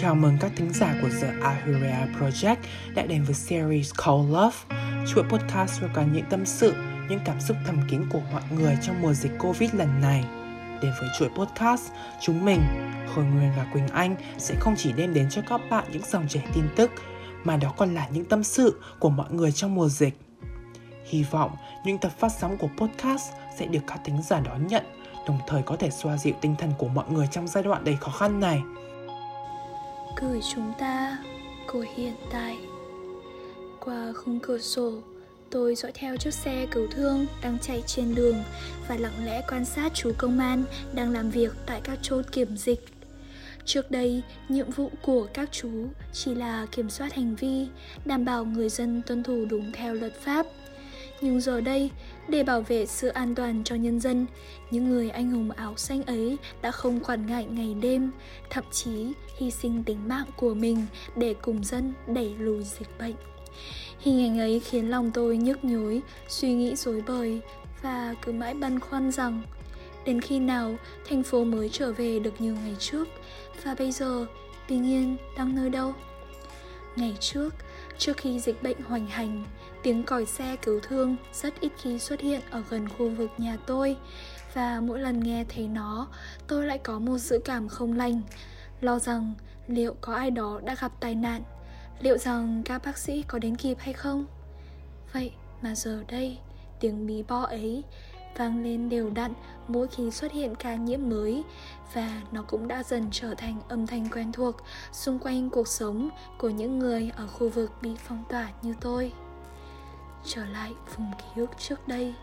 Chào mừng các thính giả của The Ahurea Project đã đến với series Call Love, chuỗi podcast về cả những tâm sự, những cảm xúc thầm kín của mọi người trong mùa dịch Covid lần này. Đến với chuỗi podcast, chúng mình, Khôi Nguyên và Quỳnh Anh sẽ không chỉ đem đến cho các bạn những dòng chảy tin tức, mà đó còn là những tâm sự của mọi người trong mùa dịch. Hy vọng những tập phát sóng của podcast sẽ được các thính giả đón nhận, đồng thời có thể xoa dịu tinh thần của mọi người trong giai đoạn đầy khó khăn này cười chúng ta của hiện tại. Qua khung cửa sổ, tôi dõi theo chiếc xe cứu thương đang chạy trên đường và lặng lẽ quan sát chú công an đang làm việc tại các chốt kiểm dịch. Trước đây, nhiệm vụ của các chú chỉ là kiểm soát hành vi, đảm bảo người dân tuân thủ đúng theo luật pháp nhưng giờ đây, để bảo vệ sự an toàn cho nhân dân, những người anh hùng áo xanh ấy đã không quản ngại ngày đêm, thậm chí hy sinh tính mạng của mình để cùng dân đẩy lùi dịch bệnh. Hình ảnh ấy khiến lòng tôi nhức nhối, suy nghĩ rối bời và cứ mãi băn khoăn rằng, đến khi nào thành phố mới trở về được như ngày trước? Và bây giờ bình yên đang nơi đâu? Ngày trước trước khi dịch bệnh hoành hành Tiếng còi xe cứu thương rất ít khi xuất hiện ở gần khu vực nhà tôi. Và mỗi lần nghe thấy nó, tôi lại có một dự cảm không lành, lo rằng liệu có ai đó đã gặp tai nạn, liệu rằng các bác sĩ có đến kịp hay không. Vậy mà giờ đây, tiếng bí bo ấy vang lên đều đặn mỗi khi xuất hiện ca nhiễm mới. Và nó cũng đã dần trở thành âm thanh quen thuộc xung quanh cuộc sống của những người ở khu vực bị phong tỏa như tôi trở lại vùng ký ức trước đây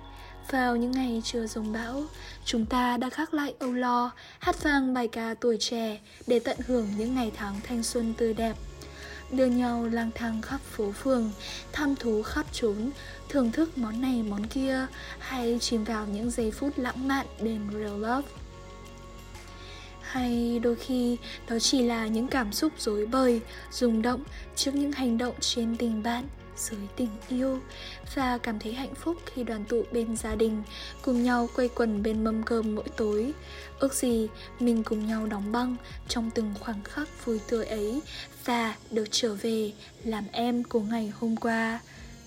vào những ngày chưa dòng bão, chúng ta đã khắc lại âu lo, hát vang bài ca tuổi trẻ để tận hưởng những ngày tháng thanh xuân tươi đẹp. Đưa nhau lang thang khắp phố phường, thăm thú khắp trốn, thưởng thức món này món kia, hay chìm vào những giây phút lãng mạn đến real love. Hay đôi khi đó chỉ là những cảm xúc rối bời, rung động trước những hành động trên tình bạn – dưới tình yêu và cảm thấy hạnh phúc khi đoàn tụ bên gia đình, cùng nhau quây quần bên mâm cơm mỗi tối. Ước gì mình cùng nhau đóng băng trong từng khoảnh khắc vui tươi ấy và được trở về làm em của ngày hôm qua.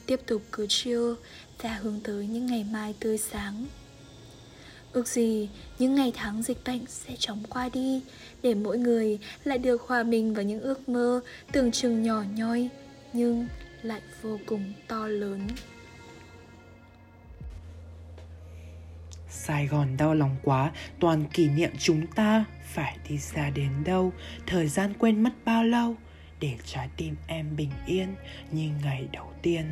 Tiếp tục cứ chiêu và hướng tới những ngày mai tươi sáng. Ước gì những ngày tháng dịch bệnh sẽ chóng qua đi, Để mỗi người lại được hòa mình vào những ước mơ tưởng chừng nhỏ nhoi. Nhưng lại vô cùng to lớn Sài Gòn đau lòng quá, toàn kỷ niệm chúng ta phải đi xa đến đâu, thời gian quên mất bao lâu để trái tim em bình yên như ngày đầu tiên.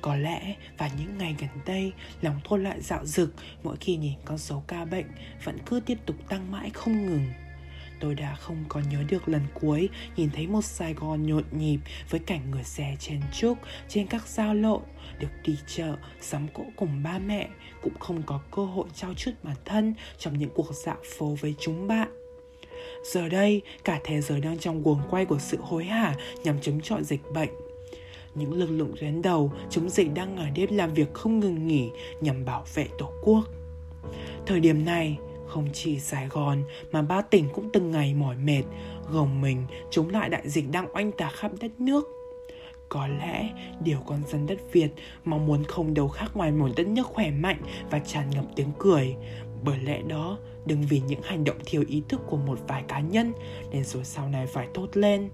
Có lẽ và những ngày gần đây, lòng tôi lại dạo dực mỗi khi nhìn con số ca bệnh vẫn cứ tiếp tục tăng mãi không ngừng tôi đã không còn nhớ được lần cuối nhìn thấy một Sài Gòn nhộn nhịp với cảnh người xe chen chúc trên các giao lộ, được đi chợ, sắm cỗ cùng ba mẹ, cũng không có cơ hội trao chút bản thân trong những cuộc dạo phố với chúng bạn. Giờ đây, cả thế giới đang trong guồng quay của sự hối hả nhằm chống chọi dịch bệnh. Những lực lượng tuyến đầu chống dịch đang ngày đêm làm việc không ngừng nghỉ nhằm bảo vệ Tổ quốc. Thời điểm này, không chỉ Sài Gòn mà ba tỉnh cũng từng ngày mỏi mệt, gồng mình chống lại đại dịch đang oanh tạc khắp đất nước. Có lẽ điều con dân đất Việt mong muốn không đâu khác ngoài một đất nước khỏe mạnh và tràn ngập tiếng cười. Bởi lẽ đó, đừng vì những hành động thiếu ý thức của một vài cá nhân nên rồi sau này phải tốt lên.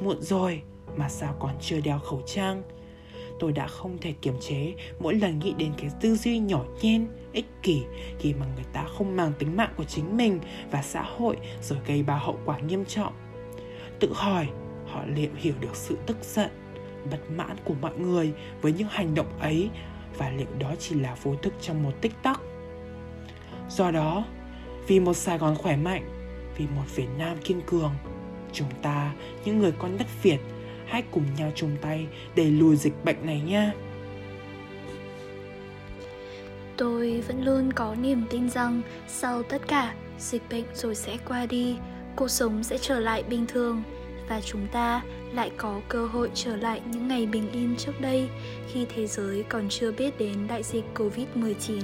Muộn rồi mà sao còn chưa đeo khẩu trang tôi đã không thể kiềm chế mỗi lần nghĩ đến cái tư duy nhỏ nhen, ích kỷ khi mà người ta không mang tính mạng của chính mình và xã hội rồi gây ba hậu quả nghiêm trọng. Tự hỏi, họ liệu hiểu được sự tức giận, bất mãn của mọi người với những hành động ấy và liệu đó chỉ là vô thức trong một tích tắc do đó, vì một sài gòn khỏe mạnh, vì một việt nam kiên cường, chúng ta, những người con đất việt hãy cùng nhau chung tay để lùi dịch bệnh này nha tôi vẫn luôn có niềm tin rằng sau tất cả dịch bệnh rồi sẽ qua đi cuộc sống sẽ trở lại bình thường và chúng ta lại có cơ hội trở lại những ngày bình yên trước đây khi thế giới còn chưa biết đến đại dịch Covid-19.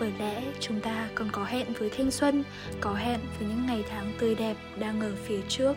Bởi lẽ chúng ta còn có hẹn với thanh xuân, có hẹn với những ngày tháng tươi đẹp đang ở phía trước.